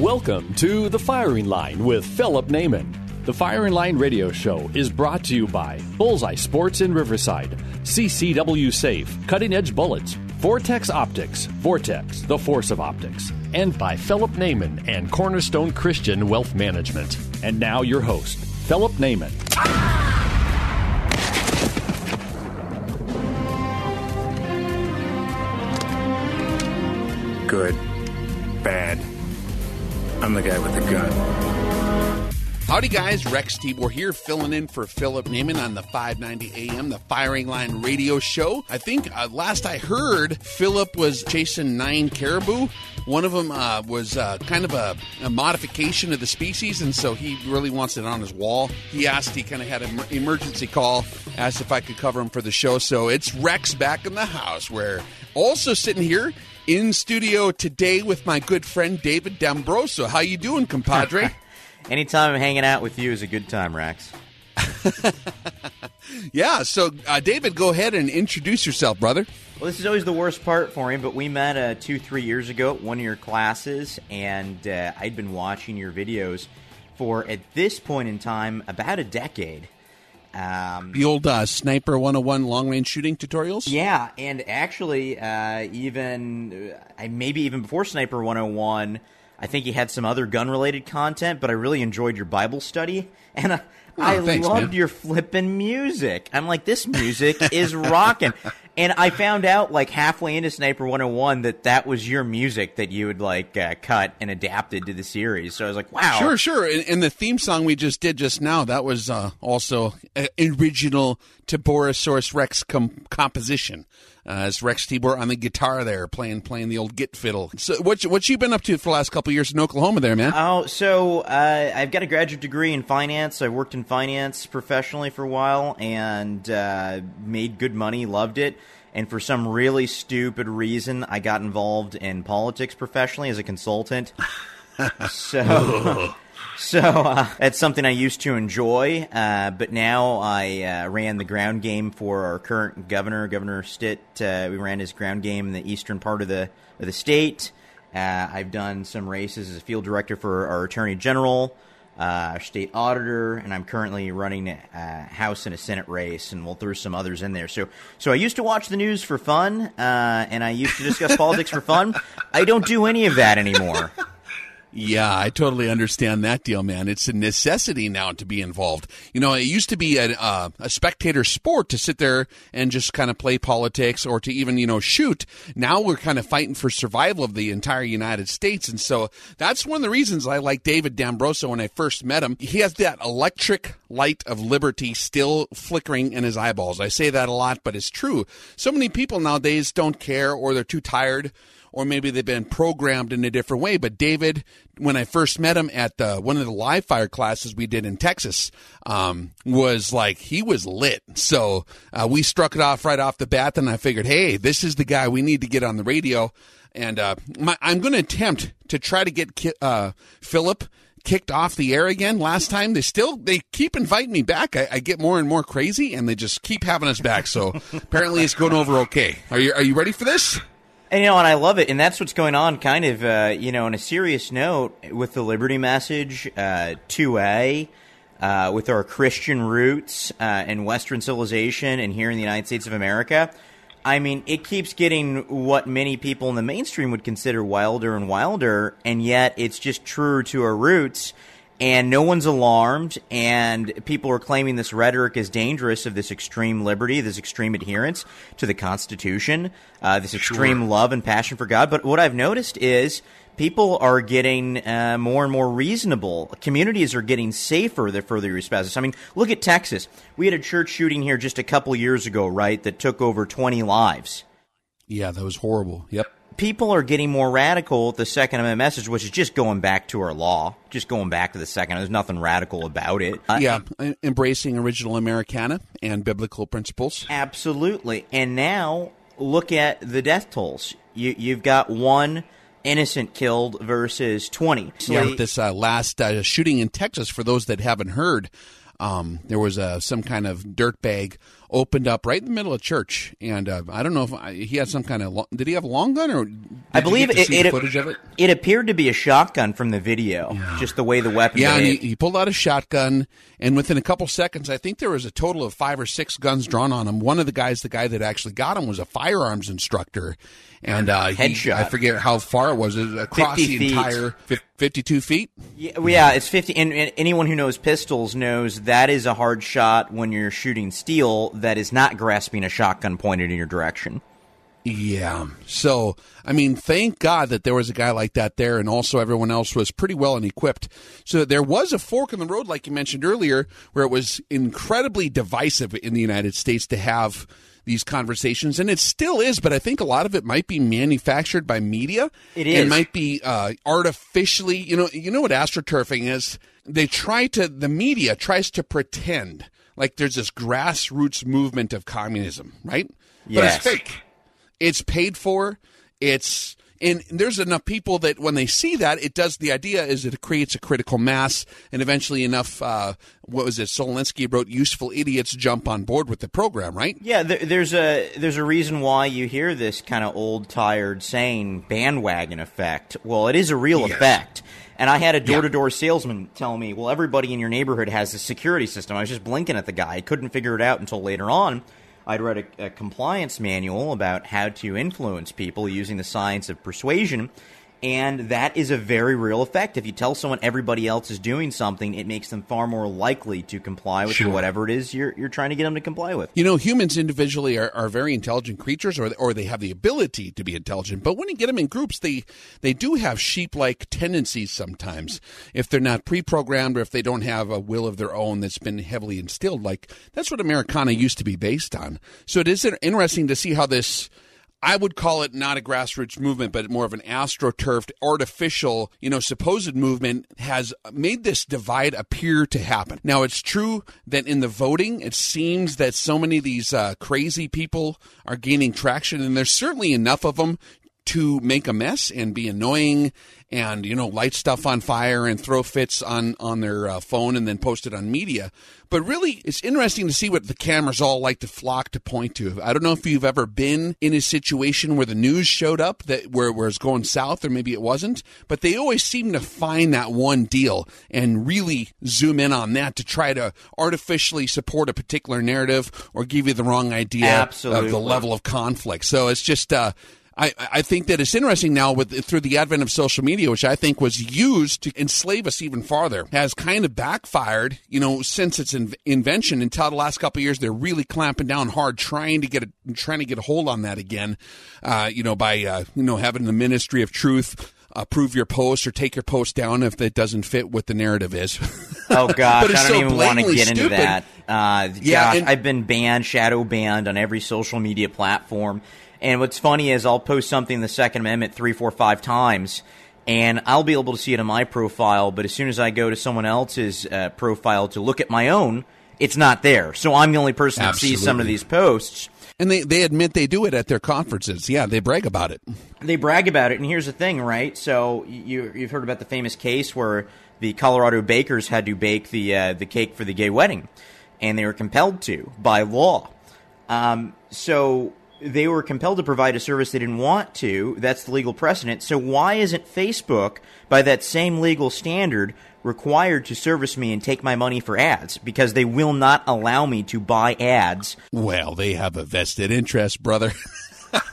Welcome to The Firing Line with Philip Naiman. The Firing Line radio show is brought to you by Bullseye Sports in Riverside, CCW Safe, Cutting Edge Bullets, Vortex Optics, Vortex, the force of optics, and by Philip Naiman and Cornerstone Christian Wealth Management. And now your host, Philip Naiman. Good. Bad. I'm the guy with the gun. Howdy, guys. Rex Tibor here, filling in for Philip Naiman on the 590 AM, the Firing Line radio show. I think uh, last I heard, Philip was chasing nine caribou. One of them uh, was uh, kind of a, a, modification of the species, and so he really wants it on his wall. He asked, he kind of had an emergency call, asked if I could cover him for the show. So it's Rex back in the house, where also sitting here in studio today with my good friend David D'Ambroso. How you doing, compadre? Anytime I'm hanging out with you is a good time, Rex. yeah, so uh, David, go ahead and introduce yourself, brother. Well, this is always the worst part for me, but we met uh, two, three years ago at one of your classes, and uh, I'd been watching your videos for, at this point in time, about a decade. Um, the old uh, Sniper 101 long range shooting tutorials? Yeah, and actually, uh, even uh, maybe even before Sniper 101, I think you had some other gun related content, but I really enjoyed your Bible study. And uh, oh, I thanks, loved man. your flipping music. I'm like, this music is rocking. And I found out like halfway into Sniper 101 that that was your music that you had like uh, cut and adapted to the series. So I was like, wow. Sure, sure. And, and the theme song we just did just now, that was uh, also original Tiborasaurus Rex com- composition. Uh, it's Rex Tibor on the guitar there, playing playing the old git fiddle. So, what what you been up to for the last couple years in Oklahoma, there, man? Oh, so uh, I've got a graduate degree in finance. I worked in finance professionally for a while and uh, made good money. Loved it. And for some really stupid reason, I got involved in politics professionally as a consultant. so. So uh, that's something I used to enjoy, uh, but now I uh, ran the ground game for our current governor, Governor Stitt. Uh, we ran his ground game in the eastern part of the of the state. Uh, I've done some races as a field director for our attorney general, uh, our state auditor, and I'm currently running a House and a Senate race, and we'll throw some others in there. So, so I used to watch the news for fun, and I used to discuss politics for fun. I don't do any of that anymore. Yeah, I totally understand that deal, man. It's a necessity now to be involved. You know, it used to be a, uh, a spectator sport to sit there and just kind of play politics or to even, you know, shoot. Now we're kind of fighting for survival of the entire United States. And so that's one of the reasons I like David D'Ambroso when I first met him. He has that electric light of liberty still flickering in his eyeballs. I say that a lot, but it's true. So many people nowadays don't care or they're too tired or maybe they've been programmed in a different way. But David, when I first met him at the, one of the live fire classes we did in Texas, um, was like he was lit. So uh, we struck it off right off the bat, and I figured, hey, this is the guy we need to get on the radio. And uh, my, I'm going to attempt to try to get uh, Philip kicked off the air again last time they still they keep inviting me back I, I, get more and more crazy and they just keep having us back so apparently it's going over okay are you are you ready for this and you know, and I love it, and that's what's going on. Kind of, uh, you know, on a serious note, with the Liberty Message, uh, two uh, A, uh, with our Christian roots uh, and Western civilization, and here in the United States of America. I mean, it keeps getting what many people in the mainstream would consider wilder and wilder, and yet it's just true to our roots and no one's alarmed and people are claiming this rhetoric is dangerous of this extreme liberty this extreme adherence to the constitution uh, this extreme sure. love and passion for god. But what i've noticed is people are getting uh, more and more reasonable. Communities are getting safer the further you passes i mean look at texas. We had a church shooting here just a couple years ago right that took over 20 lives. Yeah that was horrible. Yep people are getting more radical with the Second Amendment message, which is just going back to our law, just going back to the Second. There's nothing radical about it. Uh, yeah, embracing original Americana and biblical principles. Absolutely. And now look at the death tolls. You, you've got one innocent killed versus 20. So yeah, this uh, last uh, shooting in Texas, for those that haven't heard, Um, there was a some kind of dirt bag opened up right in the middle of church, and uh, I don't know if I, he had some kind of. Lo- did he have a long gun or? I believe it, it, footage of it. It appeared to be a shotgun from the video, yeah. just the way the weapon. Yeah, and he, he, pulled out a shotgun, and within a couple seconds, I think there was a total of five or six guns drawn on him. One of the guys, the guy that actually got him, was a firearms instructor, and uh, he, I forget how far it was across the feet. entire fifty-two feet. Yeah, well, yeah, it's fifty. And, and anyone who knows pistols knows that is a hard shot when you're shooting steel that is not grasping a shotgun pointed in your direction. Yeah. So, I mean, thank God that there was a guy like that there, and also everyone else was pretty well and equipped. So there was a fork in the road, like you mentioned earlier, where it was incredibly divisive in the United States to have these conversations, and it still is. But I think a lot of it might be manufactured by media. It is. It might be uh, artificially. You know. You know what astroturfing is? They try to. The media tries to pretend like there's this grassroots movement of communism, right? Yes. But it's fake. It's paid for. It's and there's enough people that when they see that, it does. The idea is that it creates a critical mass, and eventually enough. Uh, what was it? Saul Alinsky wrote, "Useful idiots jump on board with the program." Right? Yeah. There, there's a there's a reason why you hear this kind of old, tired saying, "bandwagon effect." Well, it is a real yes. effect. And I had a door to door salesman tell me, "Well, everybody in your neighborhood has a security system." I was just blinking at the guy. I couldn't figure it out until later on I'd read a, a compliance manual about how to influence people using the science of persuasion. And that is a very real effect. If you tell someone everybody else is doing something, it makes them far more likely to comply with sure. whatever it is you're, you're trying to get them to comply with. You know, humans individually are, are very intelligent creatures, or, or they have the ability to be intelligent. But when you get them in groups, they, they do have sheep like tendencies sometimes. If they're not pre programmed or if they don't have a will of their own that's been heavily instilled, like that's what Americana used to be based on. So it is interesting to see how this I would call it not a grassroots movement, but more of an astroturfed, artificial, you know, supposed movement has made this divide appear to happen. Now, it's true that in the voting, it seems that so many of these uh, crazy people are gaining traction, and there's certainly enough of them to make a mess and be annoying and you know light stuff on fire and throw fits on on their uh, phone and then post it on media. But really, it's interesting to see what the cameras all like to flock to point to. I don't know if you've ever been in a situation where the news showed up that where, where it's going south, or maybe it wasn't. But they always seem to find that one deal and really zoom in on that to try to artificially support a particular narrative or give you the wrong idea Absolutely. of the level of conflict. So it's just uh, I, I think that it's interesting now with through the advent of social media, which I think was used to enslave us even farther, has kind of backfired. You know, since its in, invention until the last couple of years, they're really clamping down hard, trying to get a, trying to get a hold on that again. Uh, you know, by uh, you know having the Ministry of Truth approve your post or take your post down if it doesn't fit what the narrative is. oh gosh, I don't so even want to get stupid. into that. Uh, yeah, gosh, and, I've been banned, shadow banned on every social media platform. And what's funny is I'll post something in the Second Amendment three, four, five times, and I'll be able to see it in my profile. But as soon as I go to someone else's uh, profile to look at my own, it's not there. So I'm the only person Absolutely. that sees some of these posts. And they, they admit they do it at their conferences. Yeah, they brag about it. They brag about it. And here's the thing, right? So you, you've heard about the famous case where the Colorado bakers had to bake the, uh, the cake for the gay wedding, and they were compelled to by law. Um, so they were compelled to provide a service they didn't want to. That's the legal precedent. So why isn't Facebook, by that same legal standard, required to service me and take my money for ads? Because they will not allow me to buy ads. Well, they have a vested interest, brother.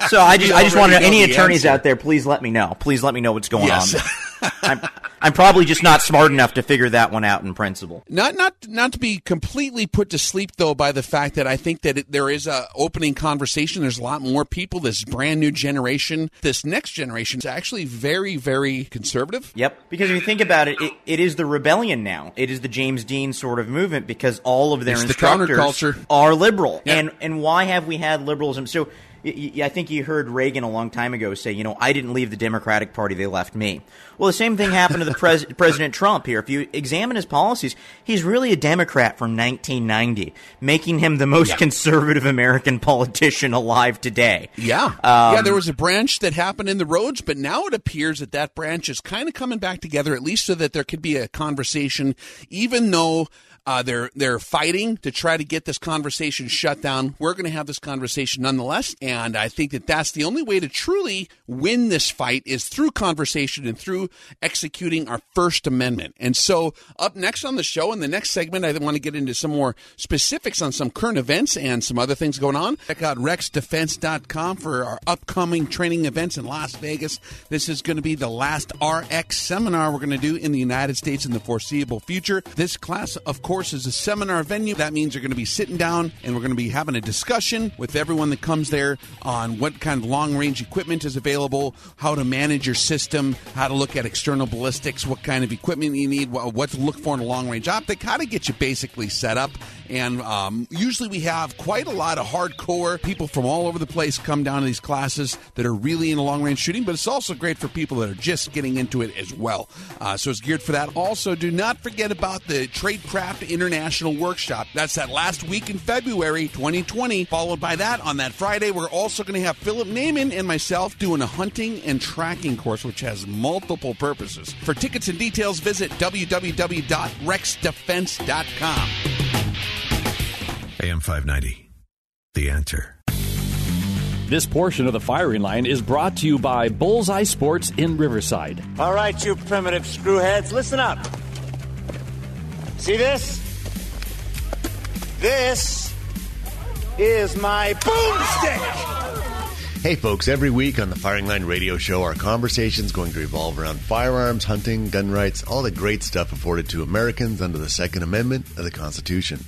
so I just, I just want to know any attorneys answer. out there, please let me know. Please let me know what's going yes. on. I'm, I'm probably just not smart enough to figure that one out in principle. Not not not to be completely put to sleep though by the fact that I think that it, there is a opening conversation. There's a lot more people. This brand new generation, this next generation is actually very very conservative. Yep, because if you think about it, it, it is the rebellion now. It is the James Dean sort of movement because all of their it's instructors the are liberal. Yep. And and why have we had liberalism? So I think you heard Reagan a long time ago say, you know, I didn't leave the Democratic Party; they left me. Well, the same thing happened to the pres- President Trump here. If you examine his policies, he's really a Democrat from 1990, making him the most yeah. conservative American politician alive today. Yeah, um, yeah. There was a branch that happened in the roads, but now it appears that that branch is kind of coming back together, at least so that there could be a conversation, even though uh, they're they're fighting to try to get this conversation shut down. We're going to have this conversation nonetheless, and I think that that's the only way to truly win this fight is through conversation and through executing our First Amendment. And so, up next on the show, in the next segment, I want to get into some more specifics on some current events and some other things going on. Check out rexdefense.com for our upcoming training events in Las Vegas. This is going to be the last RX seminar we're going to do in the United States in the foreseeable future. This class, of course course, is a seminar venue. That means you're going to be sitting down and we're going to be having a discussion with everyone that comes there on what kind of long range equipment is available, how to manage your system, how to look at external ballistics, what kind of equipment you need, what to look for in a long range optic, how to get you basically set up. And um, usually we have quite a lot of hardcore people from all over the place come down to these classes that are really into long range shooting, but it's also great for people that are just getting into it as well. Uh, so it's geared for that. Also, do not forget about the Tradecraft International Workshop. That's that last week in February 2020. Followed by that, on that Friday, we're also going to have Philip Naiman and myself doing a hunting and tracking course, which has multiple purposes. For tickets and details, visit www.rexdefense.com. AM 590. The answer. This portion of the firing line is brought to you by Bullseye Sports in Riverside. All right, you primitive screwheads, listen up. See this? This is my boomstick. Hey, folks, every week on the Firing Line Radio Show, our conversation's going to revolve around firearms, hunting, gun rights, all the great stuff afforded to Americans under the Second Amendment of the Constitution.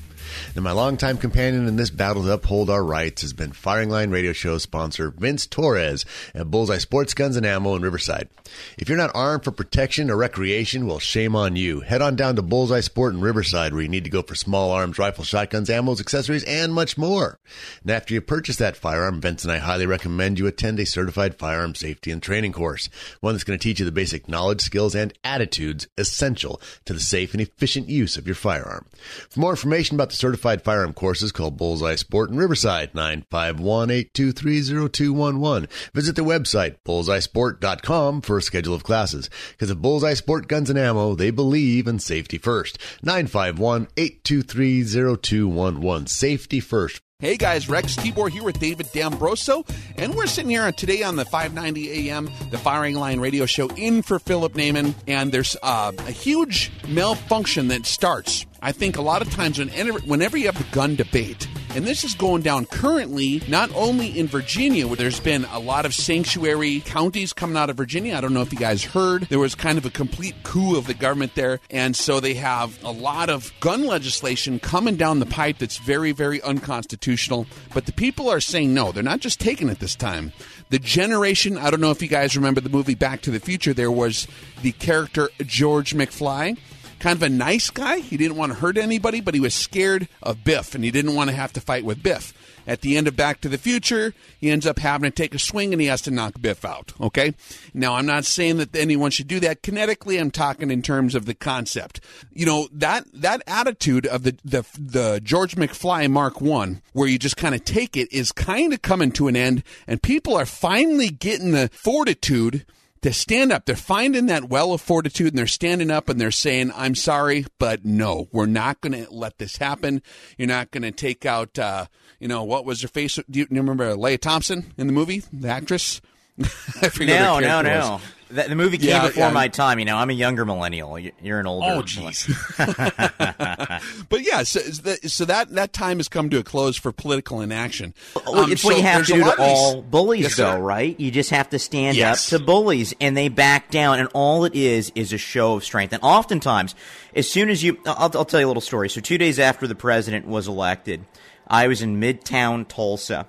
And my longtime companion in this battle to uphold our rights has been Firing Line Radio Show sponsor Vince Torres at Bullseye Sports Guns and Ammo in Riverside. If you're not armed for protection or recreation, well, shame on you. Head on down to Bullseye Sport in Riverside where you need to go for small arms, rifles, shotguns, ammos, accessories, and much more. And after you purchase that firearm, Vince and I highly recommend you attend a certified firearm safety and training course, one that's going to teach you the basic knowledge, skills, and attitudes essential to the safe and efficient use of your firearm. For more information about the certified firearm courses, called Bullseye Sport in Riverside, 951-823-0211. Visit their website, bullseyesport.com for a schedule of classes. Because at Bullseye Sport Guns and Ammo, they believe in safety first. 951-823-0211. Safety first. Hey guys, Rex Tibor here with David D'Ambroso, and we're sitting here today on the 590 AM, the Firing Line radio show, in for Philip Naiman, and there's uh, a huge malfunction that starts I think a lot of times whenever, whenever you have the gun debate, and this is going down currently, not only in Virginia, where there's been a lot of sanctuary counties coming out of Virginia. I don't know if you guys heard. There was kind of a complete coup of the government there. And so they have a lot of gun legislation coming down the pipe that's very, very unconstitutional. But the people are saying no, they're not just taking it this time. The generation, I don't know if you guys remember the movie Back to the Future, there was the character George McFly kind of a nice guy. He didn't want to hurt anybody, but he was scared of Biff, and he didn't want to have to fight with Biff. At the end of Back to the Future, he ends up having to take a swing and he has to knock Biff out. Okay? Now, I'm not saying that anyone should do that kinetically. I'm talking in terms of the concept. You know, that, that attitude of the, the, the George McFly Mark One, where you just kind of take it, is kind of coming to an end, and people are finally getting the fortitude to stand up. They're finding that well of fortitude and they're standing up and they're saying, I'm sorry, but no, we're not going to let this happen. You're not going to take out, uh, you know, what was her face? Do you remember Lea Thompson in the movie, the actress? I forget no, no, no. The, the movie came yeah, before yeah. my time. You know, I'm a younger millennial. You're an older. Oh, jeez. but yeah, so, so, that that time has come to a close for political inaction. Um, it's so what you have to do to all bullies, yes, though, right? You just have to stand yes. up to bullies, and they back down. And all it is is a show of strength. And oftentimes, as soon as you, I'll, I'll tell you a little story. So two days after the president was elected, I was in Midtown Tulsa,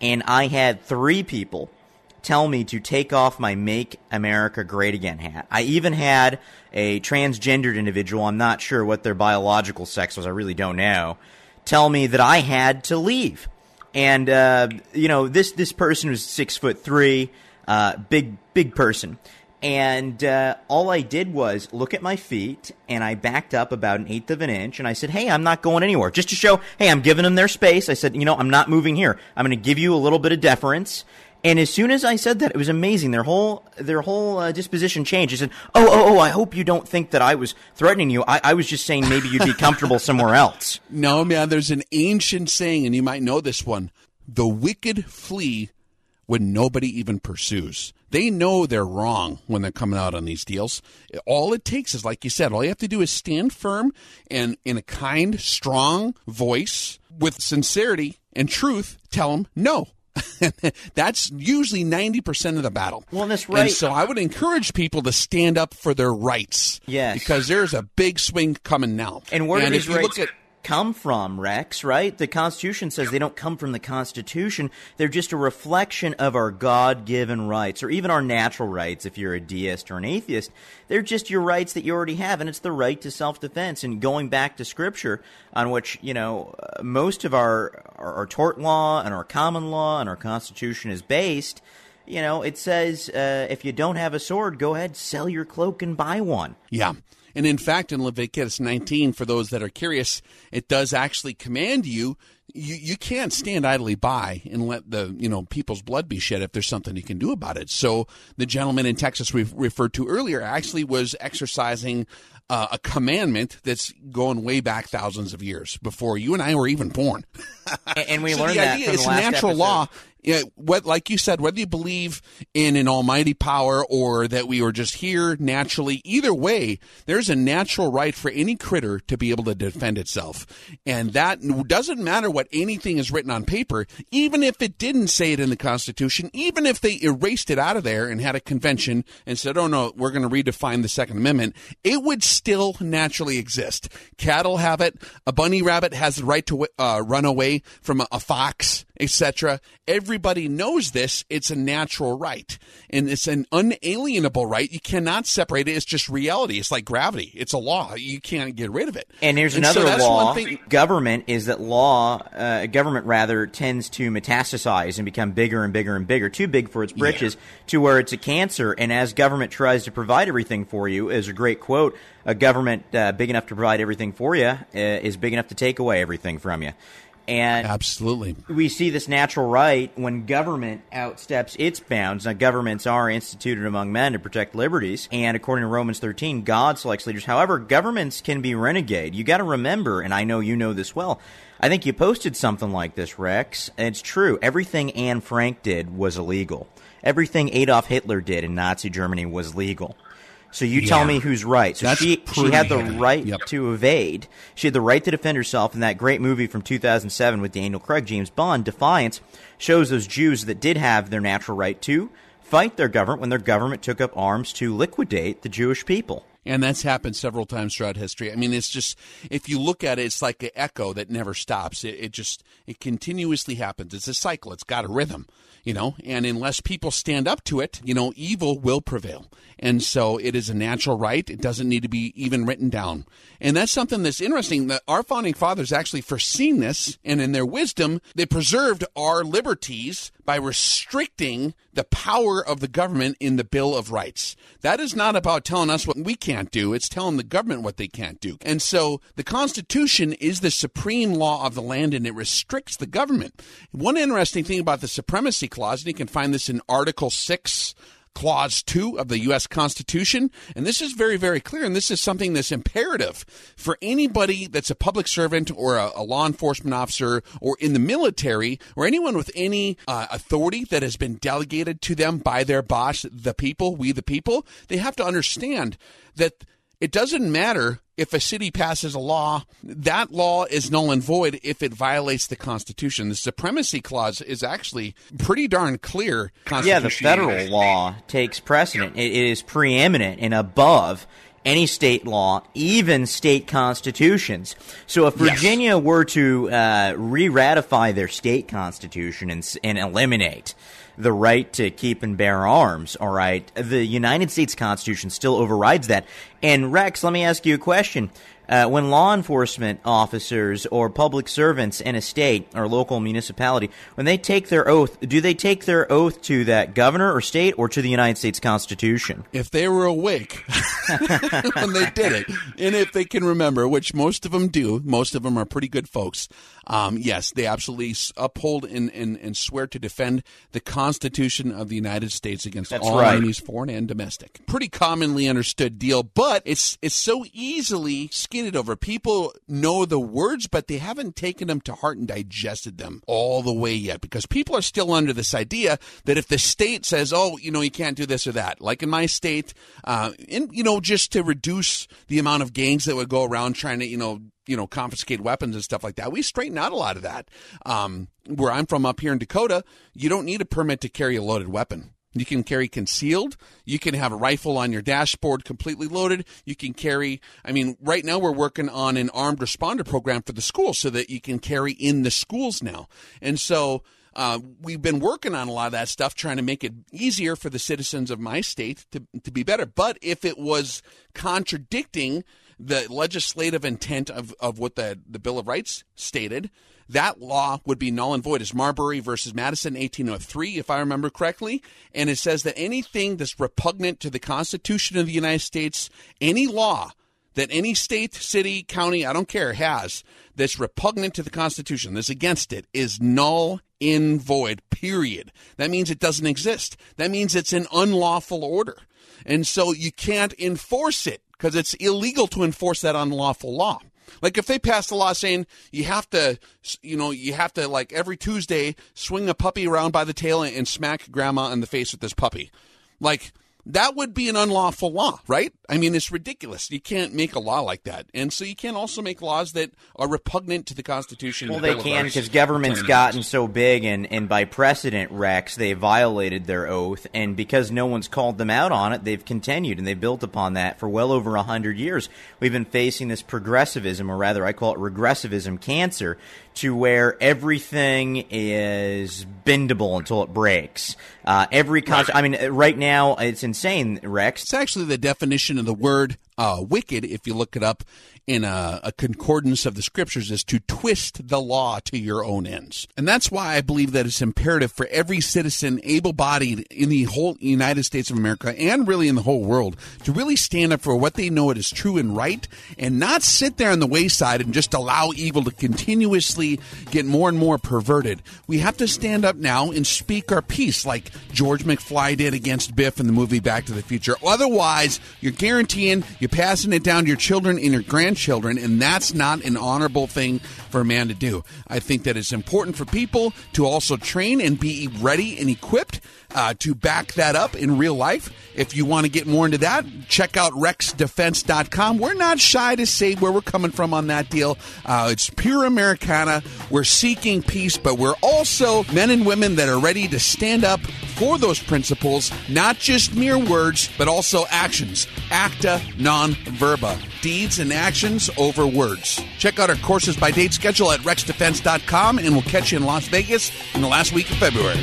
and I had three people tell me to take off my Make America Great Again hat. I even had a transgendered individual, I'm not sure what their biological sex was, I really don't know, tell me that I had to leave. And uh, you know, this this person was six foot three, uh, big big person. And uh, all I did was look at my feet, and I backed up about an eighth of an inch, and I said, "Hey, I'm not going anywhere." Just to show, hey, I'm giving them their space. I said, "You know, I'm not moving here. I'm going to give you a little bit of deference." And as soon as I said that, it was amazing. Their whole their whole uh, disposition changed. They said, "Oh, oh, oh! I hope you don't think that I was threatening you. I, I was just saying maybe you'd be comfortable somewhere else." No, man. There's an ancient saying, and you might know this one: "The wicked flee when nobody even pursues." They know they're wrong when they're coming out on these deals. All it takes is, like you said, all you have to do is stand firm and, in a kind, strong voice, with sincerity and truth, tell them no. That's usually 90% of the battle. Well, that's right. And so I would encourage people to stand up for their rights. Yes. Because there's a big swing coming now. And where do and these if you rights look at come from, Rex, right? The Constitution says they don't come from the Constitution. They're just a reflection of our God given rights, or even our natural rights if you're a deist or an atheist. They're just your rights that you already have, and it's the right to self defense. And going back to Scripture, on which, you know, uh, most of our, our, our tort law and our common law and our Constitution is based. You know, it says uh, if you don't have a sword, go ahead, sell your cloak and buy one. Yeah. And in fact, in Leviticus 19, for those that are curious, it does actually command you. You, you can't stand idly by and let the you know people's blood be shed if there's something you can do about it. So the gentleman in Texas we referred to earlier actually was exercising uh, a commandment that's going way back thousands of years before you and I were even born. And, we so learned the that from it's natural episode. law. Yeah, what, like you said, whether you believe in an almighty power or that we were just here naturally, either way, there's a natural right for any critter to be able to defend itself. And that doesn't matter what anything is written on paper, even if it didn't say it in the Constitution, even if they erased it out of there and had a convention and said, oh no, we're going to redefine the Second Amendment, it would still naturally exist. Cattle have it. A bunny rabbit has the right to uh, run away from a, a fox, etc. Everybody knows this. It's a natural right. And it's an unalienable right. You cannot separate it. It's just reality. It's like gravity. It's a law. You can't get rid of it. And here's so another that's law. one thing- Government is that law, uh, government rather, tends to metastasize and become bigger and bigger and bigger, too big for its britches, to where it's a cancer. And as government tries to provide everything for you, is a great quote. A government uh, big enough to provide everything for you uh, is big enough to take away everything from you. And Absolutely. we see this natural right when government outsteps its bounds. Now, governments are instituted among men to protect liberties, and according to Romans 13, God selects leaders. However, governments can be renegade. You got to remember, and I know you know this well. I think you posted something like this, Rex. It's true. Everything Anne Frank did was illegal. Everything Adolf Hitler did in Nazi Germany was legal. So you tell me who's right. So That's she she had the heavy. right Yep. to evade. She had the right to defend herself. In that great movie from 2007 with Daniel Craig, James Bond, Defiance, shows those Jews that did have their natural right to fight their government when their government took up arms to liquidate the Jewish people. And that's happened several times throughout history. I mean, it's just, if you look at it, it's like an echo that never stops. It, it just, it continuously happens. It's a cycle. It's got a rhythm, you know, and unless people stand up to it, you know, evil will prevail. And so it is a natural right. It doesn't need to be even written down. And that's something that's interesting that our founding fathers actually foreseen this and in their wisdom, they preserved our liberties by restricting the power of the government in the Bill of Rights. That is not about telling us what we can't do. It's telling the government what they can't do. And so the Constitution is the supreme law of the land and it restricts the government. One interesting thing about the Supremacy Clause, and you can find this in Article 6, Clause 2 of the U.S. Constitution. And this is very, very clear. And this is something that's imperative for anybody that's a public servant or a, a law enforcement officer or in the military or anyone with any uh, authority that has been delegated to them by their boss, the people, we the people. They have to understand that it doesn't matter if a city passes a law, that law is null and void if it violates the Constitution. The Supremacy Clause is actually pretty darn clear. Yeah, the federal law takes precedent. It is preeminent and above any state law, even state constitutions. So if Yes. Virginia were to uh, re-ratify their state constitution and, and eliminate the right to keep and bear arms, all right, the United States Constitution still overrides that. And Rex, let me ask you a question. uh, when law enforcement officers or public servants in a state or local municipality, when they take their oath, do they take their oath to that governor or state or to the United States Constitution? If they were awake when they did it, and if they can remember, which most of them do, most of them are pretty good folks. Um, yes, they absolutely uphold and, and, and swear to defend the Constitution of the United States against That's all right. enemies, foreign and domestic. Pretty commonly understood deal, but it's it's so easily skidded over. People know the words, but they haven't taken them to heart and digested them all the way yet, because people are still under this idea that if the state says, "Oh, you know, you can't do this or that," like in my state, uh, and you know, just to reduce the amount of gangs that would go around trying to, you know, you know, confiscate weapons and stuff like that. We straighten out a lot of that. Um, where I'm from up here in Dakota, you don't need a permit to carry a loaded weapon. You can carry concealed. You can have a rifle on your dashboard completely loaded. You can carry, I mean, right now we're working on an armed responder program for the schools so that you can carry in the schools now. And so, uh, we've been working on a lot of that stuff, trying to make it easier for the citizens of my state to, to be better. But if it was contradicting the legislative intent of, of what the, the Bill of Rights stated, that law would be null and void. It's Marbury versus Madison, 1803, if I remember correctly. And it says that anything that's repugnant to the Constitution of the United States, any law that any state, city, county, I don't care, has that's repugnant to the Constitution, that's against it, is null in void, period. That means it doesn't exist. That means it's an unlawful order. And so you can't enforce it because it's illegal to enforce that unlawful law. Like if they passed a law saying you have to, you know, you have to like every Tuesday swing a puppy around by the tail and smack grandma in the face with this puppy, like that would be an unlawful law, right? I mean, it's ridiculous. You can't make a law like that, and so you can't also make laws that are repugnant to the Constitution. Well, they can because government's gotten so big, and, and by precedent, Rex, they violated their oath, and because no one's called them out on it, they've continued and they've built upon that for well over a hundred years. We've been facing this progressivism, or rather, I call it regressivism cancer, to where everything is bendable until it breaks. Uh, every con- I mean, right now it's insane, Rex. It's actually the definition of the word uh, wicked, if you look it up in a, a concordance of the scriptures, is to twist the law to your own ends. And that's why I believe that it's imperative for every citizen, able bodied in the whole United States of America and really in the whole world, to really stand up for what they know it is true and right and not sit there on the wayside and just allow evil to continuously get more and more perverted. We have to stand up now and speak our piece like George McFly did against Biff in the movie Back to the Future. Otherwise, you're guaranteeing you're passing it down to your children and your grandchildren, and that's not an honorable thing for a man to do. I think that it's important for people to also train and be ready and equipped uh, to back that up in real life. If you want to get more into that, check out rexdefense.com. We're not shy to say where we're coming from on that deal. Uh, it's pure Americana. We're seeking peace, but we're also men and women that are ready to stand up for those principles, not just mere words, but also actions. Acta non verba. Deeds and actions over words. Check out our courses by date schedule at rexdefense.com, and we'll catch you in Las Vegas in the last week of February.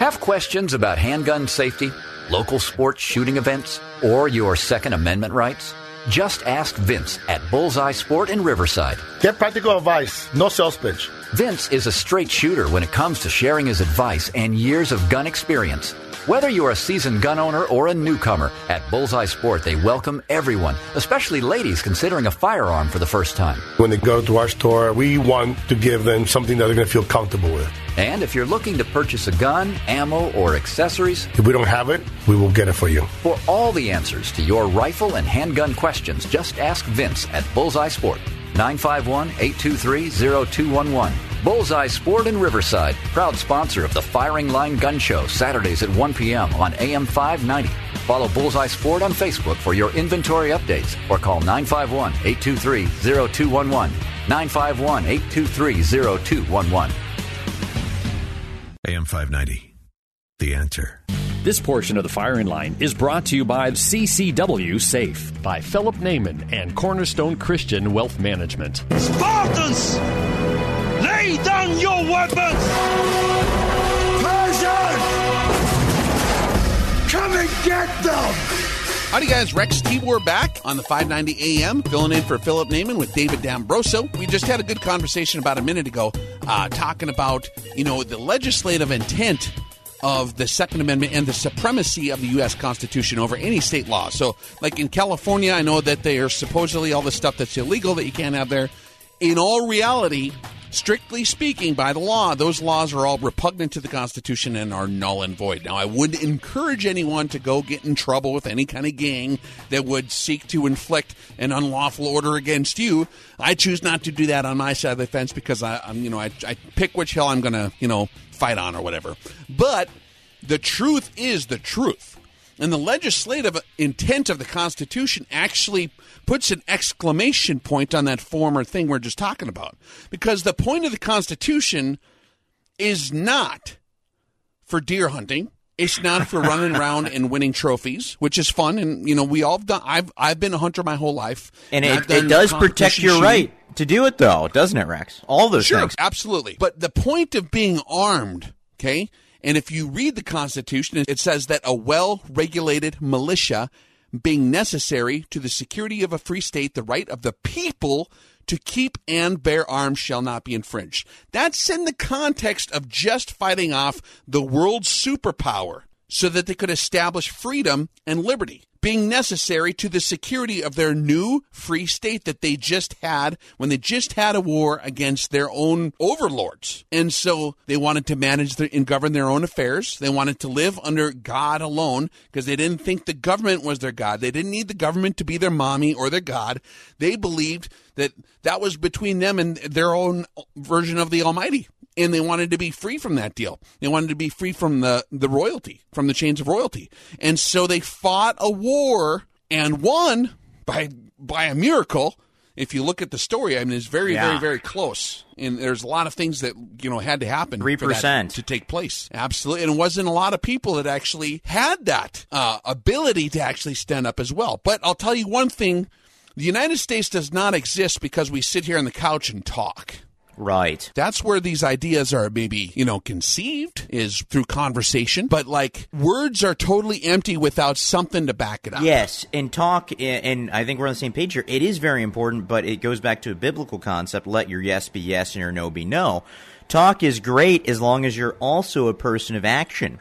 Have questions about handgun safety, local sports shooting events, or your Second Amendment rights? Just ask Vince at Bullseye Sport in Riverside. Get practical advice, no sales pitch. Vince is a straight shooter when it comes to sharing his advice and years of gun experience. Whether you're a seasoned gun owner or a newcomer, at Bullseye Sport they welcome everyone, especially ladies considering a firearm for the first time. When they go to our store, we want to give them something that they're going to feel comfortable with. And if you're looking to purchase a gun, ammo, or accessories, If we don't have it, we will get it for you. for all the answers to your rifle and handgun questions, just ask Vince at Bullseye Sport. 951 823 0211. Bullseye Sport in Riverside, proud sponsor of the Firing Line Gun Show, Saturdays at 1 p.m. on AM 590. Follow Bullseye Sport on Facebook for your inventory updates or call 951 823 0211. 951 823 0211. AM 590. The answer. This portion of the firing line is brought to you by CCW Safe by Philip Naiman and Cornerstone Christian Wealth Management. Spartans! Lay down your weapons! Persians! Come and get them! Howdy, guys. Rex Tibor back on the 590 AM, filling in for Philip Naiman with David D'Ambroso. We just had a good conversation about a minute ago, uh, talking about you know the legislative intent of the Second Amendment and the supremacy of the U.S. Constitution over any state law. So, like in California, I know that they are supposedly all the stuff that's illegal that you can't have there. In all reality, strictly speaking, by the law, those laws are all repugnant to the Constitution and are null and void. Now, I would encourage anyone to go get in trouble with any kind of gang that would seek to inflict an unlawful order against you. I choose not to do that on my side of the fence because I, I'm, you know, I, I pick which hill I'm going to, you know, fight on or whatever. But the truth is the truth. And the legislative intent of the Constitution actually puts an exclamation point on that former thing we're just talking about. Because the point of the Constitution is not for deer hunting. It's not for running around and winning trophies, which is fun. And, you know, we all done, I've, I've been a hunter my whole life. And I've it, it does protect your shooting. right to do it, though, doesn't it, Rex? All those Sure, things. absolutely. But the point of being armed, okay, and if you read the Constitution, it says that a well regulated militia being necessary to the security of a free state, the right of the people to keep and bear arms shall not be infringed. That's in the context of just fighting off the world's superpower so that they could establish freedom and liberty, being necessary to the security of their new free state that they just had when they just had a war against their own overlords. And so they wanted to manage and govern their own affairs. They wanted to live under God alone because they didn't think the government was their God. They didn't need the government to be their mommy or their God. They believed that that was between them and their own version of the Almighty and they wanted to be free from that deal. They wanted to be free from the, the royalty, from the chains of royalty. And so they fought a war and won by by a miracle. If you look at the story, I mean, it's very, Yeah. very, very close. And there's a lot of things that you know had to happen for that 3%. to take place. Absolutely, and it wasn't a lot of people that actually had that uh, ability to actually stand up as well. But I'll tell you one thing: the United States does not exist because we sit here on the couch and talk. Right. That's where these ideas are maybe, you know, conceived is through conversation, but like words are totally empty without something to back it up. Yes, and talk, and I think we're on the same page here. It is very important, but it goes back to a biblical concept let your yes be yes and your no be no. Talk is great as long as you're also a person of action.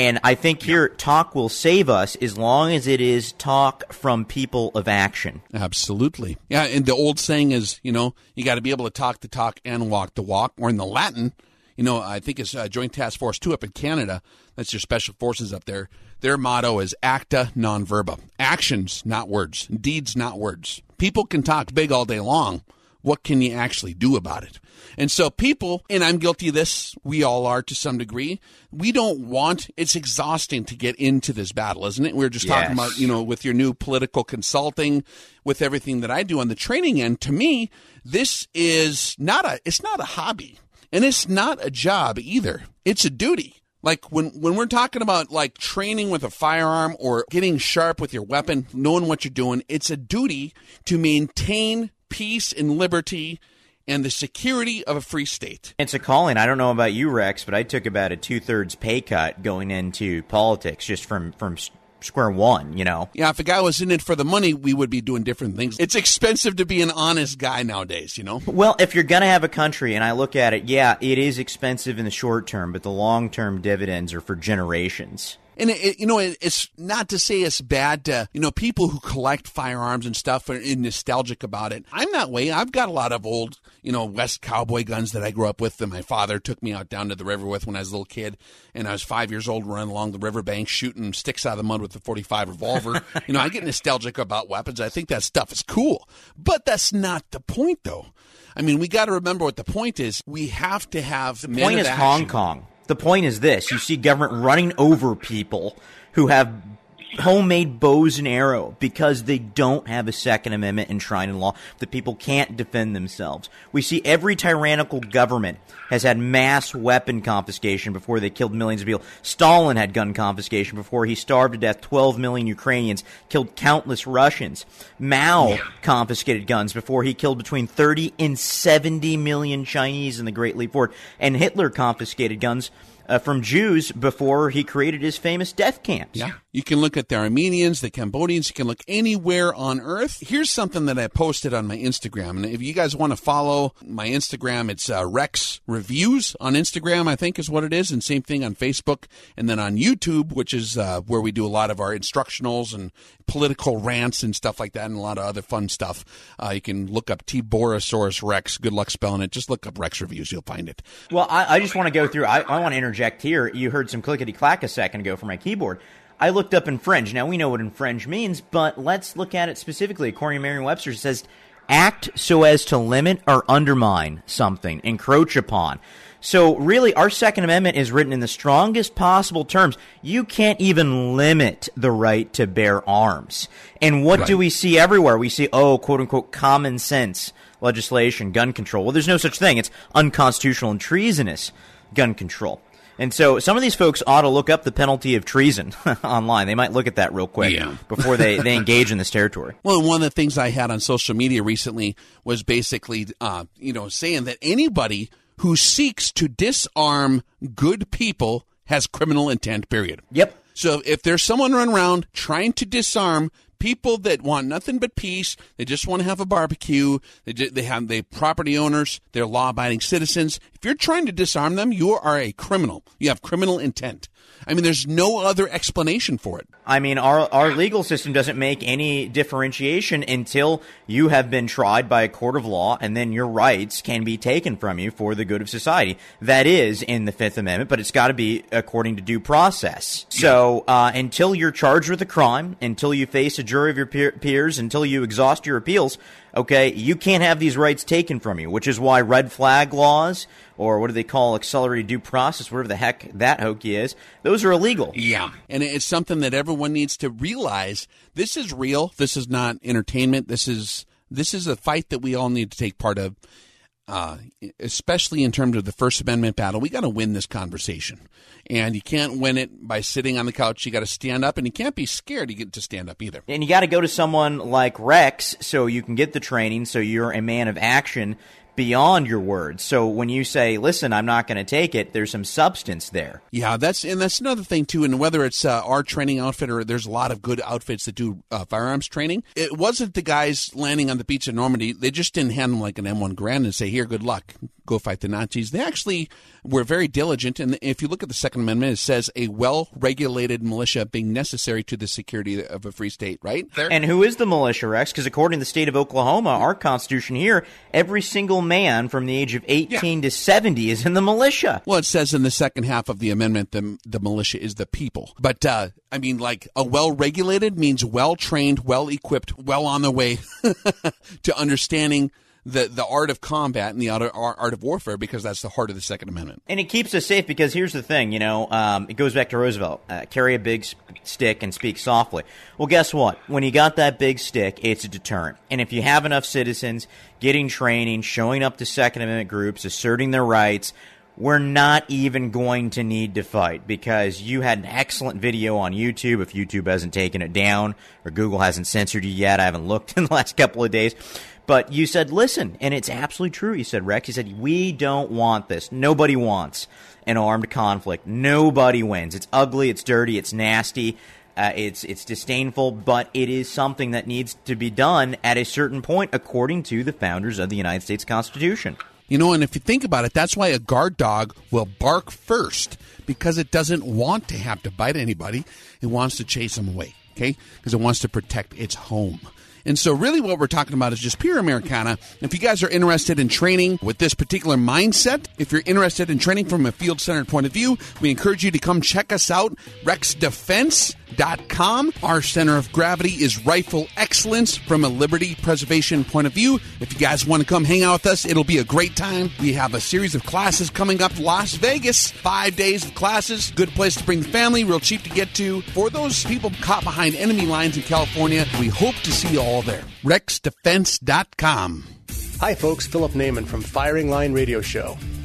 And I think here, talk will save us as long as it is talk from people of action. Absolutely. Yeah, and the old saying is, you know, you got to be able to talk the talk and walk the walk. Or in the Latin, you know, I think it's uh, Joint Task Force 2 up in Canada. That's your special forces up there. Their motto is acta non verba. Actions, not words. Deeds, not words. People can talk big all day long. What can you actually do about it? And so people, and I'm guilty of this, we all are to some degree, we don't want, it's exhausting to get into this battle, isn't it? We are just talking about, you know, with your new political consulting, with everything that I do on the training end, to me, this is not a, it's not a hobby. And it's not a job either. It's a duty. Like when, when we're talking about like training with a firearm or getting sharp with your weapon, knowing what you're doing, it's a duty to maintain peace and liberty and the security of a free state. It's a calling. I don't know about you, Rex, but I took about a two thirds pay cut going into politics just from, from square one, you know? Yeah, if a guy was in it for the money, we would be doing different things. It's expensive to be an honest guy nowadays, you know? Well, if you're going to have a country, and I look at it, yeah, it is expensive in the short term, but the long term dividends are for generations. And it, it- you know, it, it's not to say it's bad to, you know, people who collect firearms and stuff are are nostalgic about it. I'm that way. I've got a lot of old, you know, West cowboy guns that I grew up with that my father took me out down to the river with when I was a little kid. And I was five years old running along the riverbank shooting sticks out of the mud with a 45 revolver. you know, I get nostalgic about weapons. I think that stuff is cool. But that's not the point, though. I mean, we got to remember what the point is. We have to have The point is Hong Kong. The point is this: you see government running over people who have homemade bows and arrow because they don't have a Second Amendment enshrined in law that people can't defend themselves. We see every tyrannical government has had mass weapon confiscation before they killed millions of people. Stalin had gun confiscation before he starved to death 12 million Ukrainians, killed countless Russians. Mao confiscated guns before he killed between 30 and 70 million Chinese in the Great Leap Forward. And Hitler confiscated guns uh, from Jews before he created his famous death camps. Yeah. You can look at the Armenians, the Cambodians. You can look anywhere on earth. Here's something that I posted on my Instagram. And if you guys want to follow my Instagram, it's uh, Rex Reviews on Instagram, I think is what it is. And same thing on Facebook. And then on YouTube, which is uh, where we do a lot of our instructionals and political rants and stuff like that and a lot of other fun stuff. Uh, you can look up Tiborasaurus Rex. Good luck spelling it. Just look up Rex Reviews. You'll find it. Well, I, I just want to go through. I, I want to interject here. You heard some clickety clack a second ago from my keyboard. I looked up infringe. Now we know what infringe means, but let's look at it specifically. According to Merriam-Webster, it says act so as to limit or undermine something, encroach upon. So really, our Second Amendment is written in the strongest possible terms. You can't even limit the right to bear arms. And what right. do we see everywhere? We see, oh, quote unquote, common sense legislation, gun control. Well, there's no such thing. It's unconstitutional and treasonous gun control. And so some of these folks ought to look up the penalty of treason online. They might look at that real quick yeah. before they, they engage in this territory. Well, one of the things I had on social media recently was basically, uh, you know, saying that anybody who seeks to disarm good people has criminal intent, period. Yep. So if there's someone running around trying to disarm people that want nothing but peace. They just want to have a barbecue. They they have they property owners. They're law abiding citizens. If you're trying to disarm them, you are a criminal. You have criminal intent. I mean, there's no other explanation for it. I mean, our, our legal system doesn't make any differentiation until you have been tried by a court of law and then your rights can be taken from you for the good of society. That is in the Fifth Amendment, but it's got to be according to due process. So, uh, until you're charged with a crime, until you face a jury of your peer- peers, until you exhaust your appeals, okay, you can't have these rights taken from you, which is why red flag laws or what do they call accelerated due process, whatever the heck that hokey is, those are illegal. Yeah. And it's something that everyone needs to realize this is real. This is not entertainment. This is this is a fight that we all need to take part of. Uh, especially in terms of the First Amendment battle, we got to win this conversation. And you can't win it by sitting on the couch. You got to stand up, and you can't be scared to get to stand up either. And you got to go to someone like Rex so you can get the training, so you're a man of action beyond your words. So when you say, "Listen, I'm not going to take it," there's some substance there. Yeah, that's and that's another thing too. And whether it's uh, our training outfit or there's a lot of good outfits that do uh, firearms training. It wasn't the guys landing on the beach in Normandy. They just didn't hand them like an M1 Garand and say, "Here, good luck, go fight the Nazis." They actually were very diligent. And if you look at the Second Amendment, it says a well-regulated militia being necessary to the security of a free state. Right there. And who is the militia, Rex? Because according to the state of Oklahoma, our Constitution here, every single man from the age of 18 yeah. to 70 is in the militia. Well, it says in the second half of the amendment the, the militia is the people. But, uh, I mean, like a well regulated means well trained, well equipped, well on the way to understanding the the art of combat and the art of, art of warfare because that's the heart of the Second Amendment. And it keeps us safe because here's the thing, you know, um, it goes back to Roosevelt: uh, carry a big stick and speak softly. Well, guess what? When you got that big stick, it's a deterrent. And if you have enough citizens getting training, showing up to Second Amendment groups, asserting their rights. We're not even going to need to fight because you had an excellent video on YouTube. If YouTube hasn't taken it down or Google hasn't censored you yet, I haven't looked in the last couple of days but you said, listen, and it's absolutely true. You said, Rex, you said, we don't want this. Nobody wants an armed conflict. Nobody wins. It's ugly, it's dirty, it's nasty. Uh, it's it's disdainful, but it is something that needs to be done at a certain point, according to the founders of the United States Constitution. You know, and if you think about it, that's why a guard dog will bark first because it doesn't want to have to bite anybody. It wants to chase them away, okay? Because it wants to protect its home. And so, really, what we're talking about is just pure Americana. If you guys are interested in training with this particular mindset, if you're interested in training from a field centered point of view, we encourage you to come check us out, rexdefense.com. Our center of gravity is rifle excellence from a liberty preservation point of view. If you guys want to come hang out with us, it'll be a great time. We have a series of classes coming up Las Vegas, five days of classes. Good place to bring the family, real cheap to get to. For those people caught behind enemy lines in California, we hope to see you all there. RexDefense.com. Hi, folks. Philip Naiman from Firing Line Radio Show.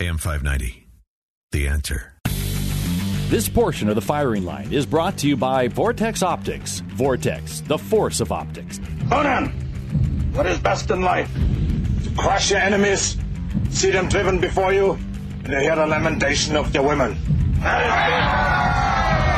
AM 590. The answer. This portion of the firing line is brought to you by Vortex Optics. Vortex, the force of optics. Conan, what is best in life? To crush your enemies, see them driven before you, and to hear the lamentation of your women.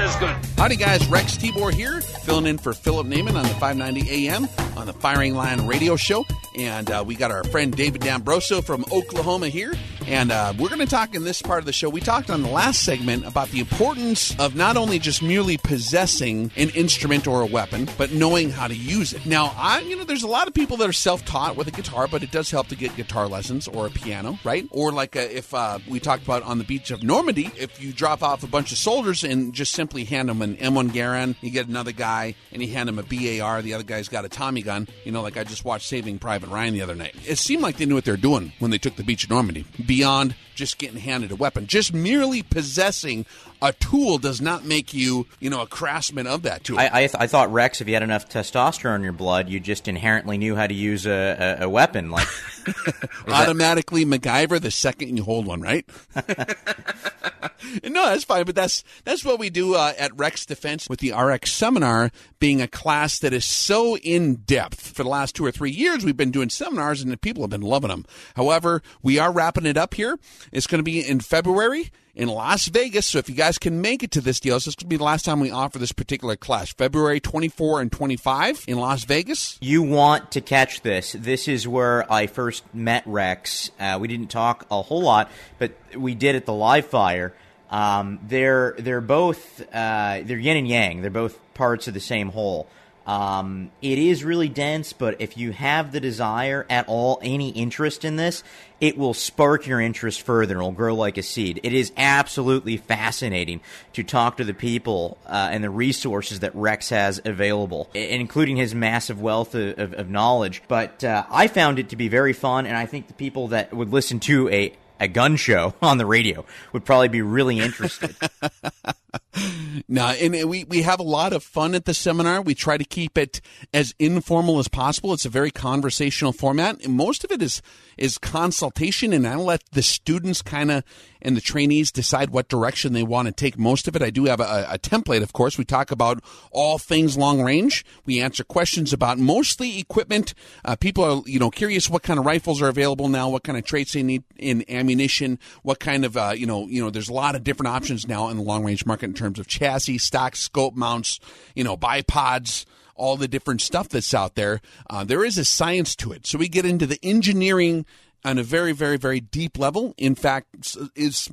Is good. Howdy, guys. Rex Tibor here, filling in for Philip Naiman on the 590 AM on the Firing Line Radio Show. And uh, we got our friend David D'Ambroso from Oklahoma here. And uh, we're going to talk in this part of the show. We talked on the last segment about the importance of not only just merely possessing an instrument or a weapon, but knowing how to use it. Now, I, you know, there's a lot of people that are self-taught with a guitar, but it does help to get guitar lessons or a piano, right? Or like uh if uh, we talked about on the beach of Normandy, if you drop off a bunch of soldiers and just simply hand him an M1 Garand, you get another guy and you hand him a BAR, the other guy's got a Tommy gun. You know, like I just watched Saving Private Ryan the other night. It seemed like they knew what they were doing when they took the beach of Normandy. Beyond just getting handed a weapon, just merely possessing a tool does not make you, you know, a craftsman of that tool. I, I, th- I thought Rex, if you had enough testosterone in your blood, you just inherently knew how to use a, a, a weapon. Like automatically MacGyver the second you hold one, right? no, that's fine, but that's that's what we do uh, at Rex Defense with the RX seminar being a class that is so in depth. For the last two or three years, we've been doing seminars, and the people have been loving them. However, we are wrapping it up here. It's going to be in February in Las Vegas. So if you guys can make it to this deal, this is going to be the last time we offer this particular class. February 24 and 25 in Las Vegas. You want to catch this. This is where I first met Rex. Uh, we didn't talk a whole lot, but we did at the live fire. Um, they're they're both uh, they're yin and yang. They're both parts of the same whole. Um, it is really dense, but if you have the desire at all, any interest in this, it will spark your interest further. It'll grow like a seed. It is absolutely fascinating to talk to the people uh, and the resources that Rex has available, including his massive wealth of, of, of knowledge. But uh, I found it to be very fun, and I think the people that would listen to a a gun show on the radio would probably be really interested. no, and we, we have a lot of fun at the seminar. We try to keep it as informal as possible. It's a very conversational format. And most of it is is consultation, and I let the students kind of and the trainees decide what direction they want to take. Most of it, I do have a, a template, of course. We talk about all things long range. We answer questions about mostly equipment. Uh, people are, you know, curious what kind of rifles are available now, what kind of traits they need in ammunition, what kind of, uh, you know, you know, there's a lot of different options now in the long range market in terms of chassis, stock, scope mounts, you know, bipods all the different stuff that's out there. Uh, there is a science to it. So we get into the engineering on a very, very, very deep level. In fact, is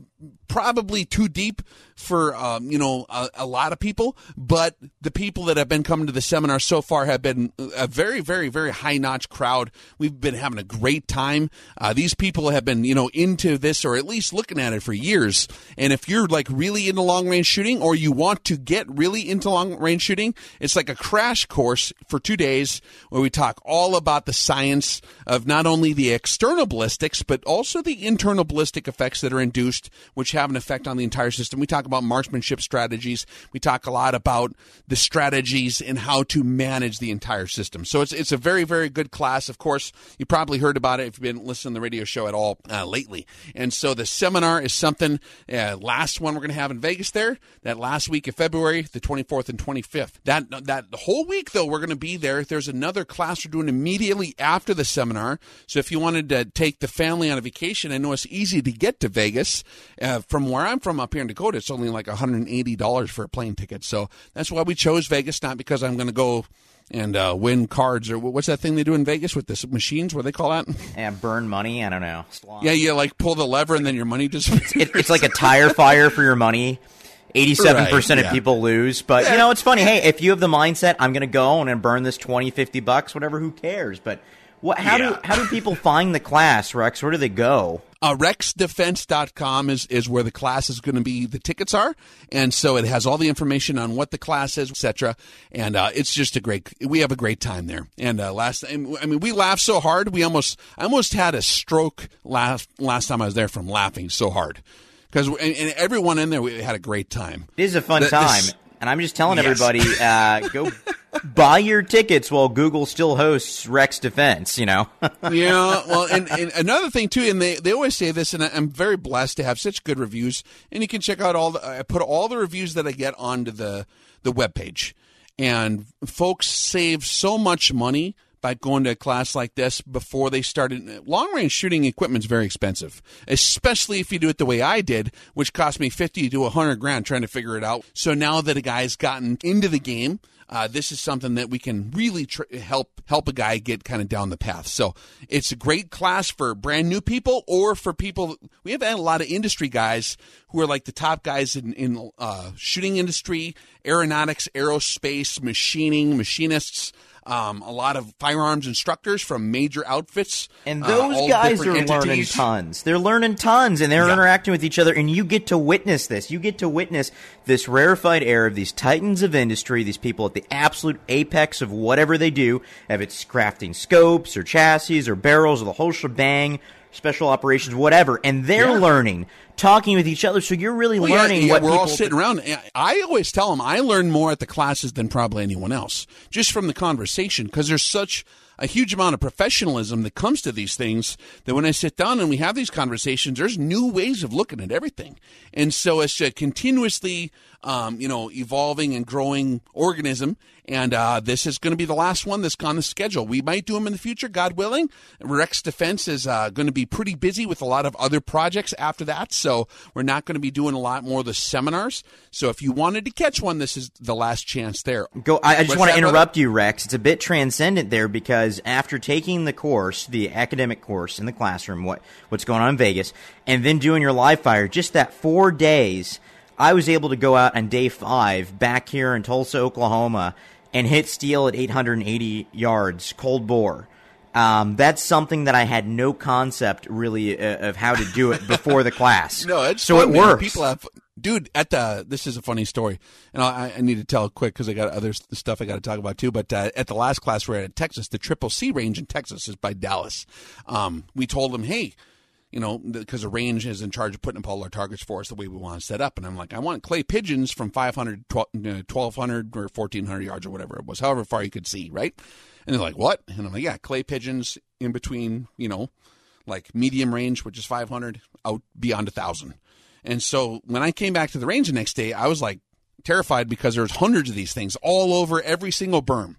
probably too deep for um, you know a, a, lot of people. But the people that have been coming to the seminar so far have been a very, very, very high notch crowd. We've been having a great time. Uh, these people have been you know into this or at least looking at it for years. And if you're like really into long range shooting or you want to get really into long range shooting, it's like a crash course for two days where we talk all about the science of not only the external ballistics but also the internal ballistic effects that are induced which have an effect on the entire system. We talk about marksmanship strategies. We talk a lot about the strategies and how to manage the entire system. So it's it's a very very good class. Of course, you probably heard about it if you've been listening to the radio show at all uh, lately. And so the seminar is something. Uh, last one we're going to have in Vegas there. That last week of February, the 24th and 25th. That that whole week though, we're going to be there. There's another class we're doing immediately after the seminar. So if you wanted to take the family on a vacation, I know it's easy to get to Vegas. Uh, from where I'm from up here in Dakota, it's only like $180 for a plane ticket. So that's why we chose Vegas, not because I'm going to go and uh, win cards or what's that thing they do in Vegas with the machines? What do they call that? Yeah, burn money. I don't know. Yeah, you like pull the lever and then your money just. It, it's like a tire fire for your money. Eighty-seven Right, percent of people lose, but you know it's funny. Hey, if you have the mindset, I'm going to go and burn this 20, 50 bucks, whatever. Who cares? But what? How Yeah. do how do people find the class, Rex? Where do they go? Uh, RexDefense.com is, is where the class is going to be, the tickets are. And so it has all the information on what the class is, etc. And uh, it's just a great, we have a great time there. And uh, last, I mean, we laughed so hard, we almost, I almost had a stroke last, last time I was there from laughing so hard. Because, and, and everyone in there, we had a great time. It is a fun The- time, this- and I'm just telling Yes. everybody, uh, go buy your tickets while Google still hosts Rex Defense. You know, yeah, well, and, and another thing too, and they, they always say this, and I'm very blessed to have such good reviews. And you can check out all the I put all the reviews that I get onto the the webpage, and folks save so much money by going to a class like this before they started. Long range shooting equipment is very expensive, especially if you do it the way I did, which cost me fifty to hundred grand trying to figure it out. So now that a guy's gotten into the game. Uh, this is something that we can really tr- help help a guy get kind of down the path. So it's a great class for brand new people or for people. We have had a lot of industry guys who are like the top guys in in uh, shooting industry, aeronautics, aerospace, machining, machinists. Um, a lot of firearms instructors from major outfits, and uh, those all guys are different learning tons. They're learning tons, and they're Yeah. interacting with each other. And you get to witness this. You get to witness this rarefied air of these titans of industry. These people at the absolute apex of whatever they do. If it's crafting scopes or chassis or barrels or the whole shebang, special operations, whatever, and they're Yeah. learning, talking with each other. So you're really Well, yeah, learning yeah, what we're people all sitting around. I always tell them I learn more at the classes than probably anyone else, just from the conversation, because there's such a huge amount of professionalism that comes to these things that when I sit down and we have these conversations, there's new ways of looking at everything, and so it's a continuously, um, you know, evolving and growing organism. And uh, this is going to be the last one that's on the schedule. We might do them in the future, God willing. Rex Defense is uh, going to be pretty busy with a lot of other projects after that, so we're not going to be doing a lot more of the seminars. So if you wanted to catch one, this is the last chance there. Go. I, I just want to that, brother? interrupt you, Rex. It's a bit transcendent there because after taking the course, the academic course in the classroom, what what's going on in Vegas, and then doing your live fire, just that four days, I was able to go out on day five back here in Tulsa, Oklahoma, and hit steel at 880 yards, cold bore. Um, that's something that I had no concept really uh, of how to do it before the class. No, it's so fun, it man. works. People have, dude. At the this is a funny story, and I, I need to tell it quick because I got other stuff I got to talk about too. But uh, at the last class we're at Texas, the Triple C range in Texas is by Dallas. Um, we told them, hey. You know, because the range is in charge of putting up all our targets for us the way we want to set up. And I'm like, I want clay pigeons from 500, 12, uh, 1200 or 1400 yards or whatever it was, however far you could see, right? And they're like, what? And I'm like, yeah, clay pigeons in between, you know, like medium range, which is 500, out beyond a 1,000. And so when I came back to the range the next day, I was like terrified because there's hundreds of these things all over every single berm.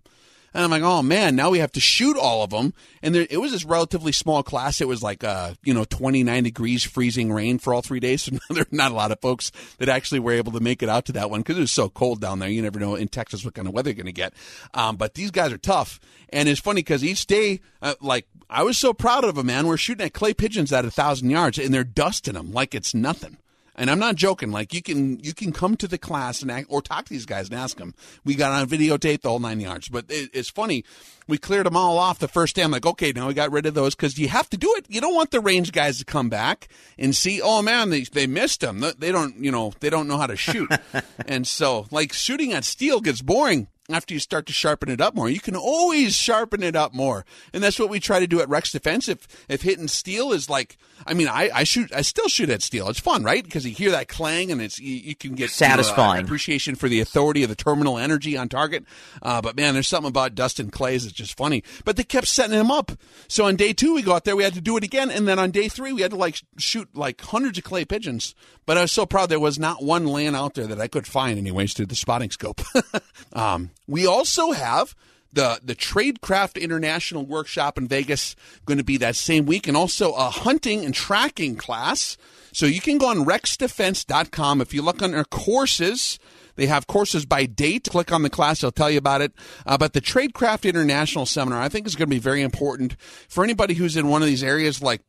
And I'm like, oh man, now we have to shoot all of them. And there, it was this relatively small class. It was like, uh, you know, 29 degrees freezing rain for all three days. So there are not a lot of folks that actually were able to make it out to that one because it was so cold down there. You never know in Texas what kind of weather you're going to get. Um, but these guys are tough. And it's funny because each day, uh, like, I was so proud of them, man. We're shooting at clay pigeons at a thousand yards and they're dusting them like it's nothing. And I'm not joking. Like you can you can come to the class and act, or talk to these guys and ask them. We got on videotape the whole nine yards. But it, it's funny. We cleared them all off the first day. I'm like, okay, now we got rid of those because you have to do it. You don't want the range guys to come back and see, oh man, they they missed them. They don't you know they don't know how to shoot. and so like shooting at steel gets boring after you start to sharpen it up more. You can always sharpen it up more. And that's what we try to do at Rex Defense. If, if hitting steel is like, I mean, I, I shoot, I still shoot at steel. It's fun, right? Because you hear that clang and it's, you, you can get you know, Satisfying. appreciation for the authority of the terminal energy on target. Uh, but man, there's something about dusting clays that's just funny. But they kept setting him up. So on day two, we go out there, we had to do it again. And then on day three, we had to like shoot like hundreds of clay pigeons. But I was so proud there was not one land out there that I could find anyways through the spotting scope. um, we also have the the Tradecraft International Workshop in Vegas going to be that same week, and also a hunting and tracking class. So you can go on rexdefense.com if you look under courses. They have courses by date. Click on the class; they'll tell you about it. Uh, but the Tradecraft International Seminar, I think, is going to be very important for anybody who's in one of these areas like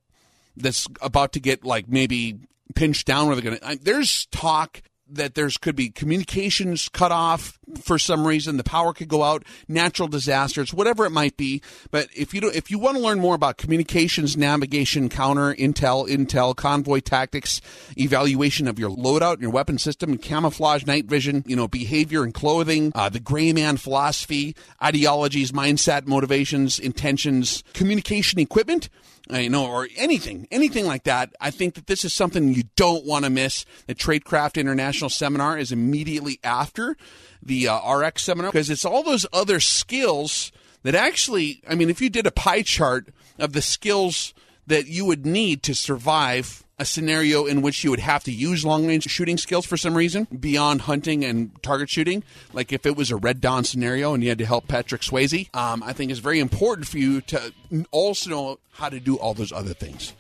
that's about to get like maybe pinched down where they're going to. There's talk that there's could be communications cut off for some reason the power could go out natural disasters whatever it might be. But if you do, if you want to learn more about communications navigation counter intel intel convoy tactics evaluation of your loadout and your weapon system camouflage night vision you know behavior and clothing uh, the gray man philosophy ideologies mindset motivations intentions communication equipment you know, or anything, anything like that. I think that this is something you don't want to miss. The Tradecraft International Seminar is immediately after the uh, RX seminar because it's all those other skills that actually, I mean, if you did a pie chart of the skills that you would need to survive a scenario in which you would have to use long range shooting skills for some reason beyond hunting and target shooting, like if it was a Red Dawn scenario and you had to help Patrick Swayze, um, I think it's very important for you to also know how to do all those other things.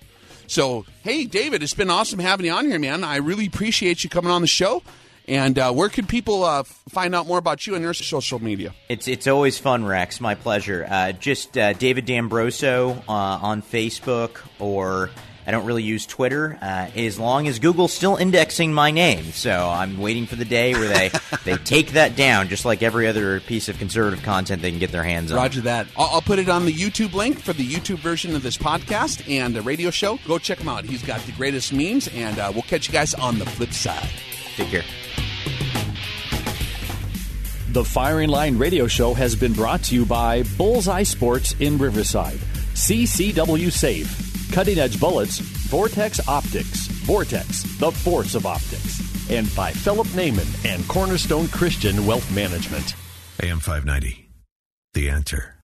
So, hey, David, it's been awesome having you on here, man. I really appreciate you coming on the show. And uh, where can people uh, find out more about you and your social media? It's it's always fun, Rex. My pleasure. Uh, just uh, David D'Ambroso uh, on Facebook or I don't really use Twitter uh, as long as Google's still indexing my name. So I'm waiting for the day where they, they take that down, just like every other piece of conservative content they can get their hands on. Roger that. I'll, I'll put it on the YouTube link for the YouTube version of this podcast and the radio show. Go check him out. He's got the greatest memes, and uh, we'll catch you guys on the flip side. Take care. The Firing Line Radio Show has been brought to you by Bullseye Sports in Riverside, CCW Safe, Cutting Edge Bullets, Vortex Optics, Vortex, the force of optics, and by Philip Naiman and Cornerstone Christian Wealth Management. AM 590, The Answer.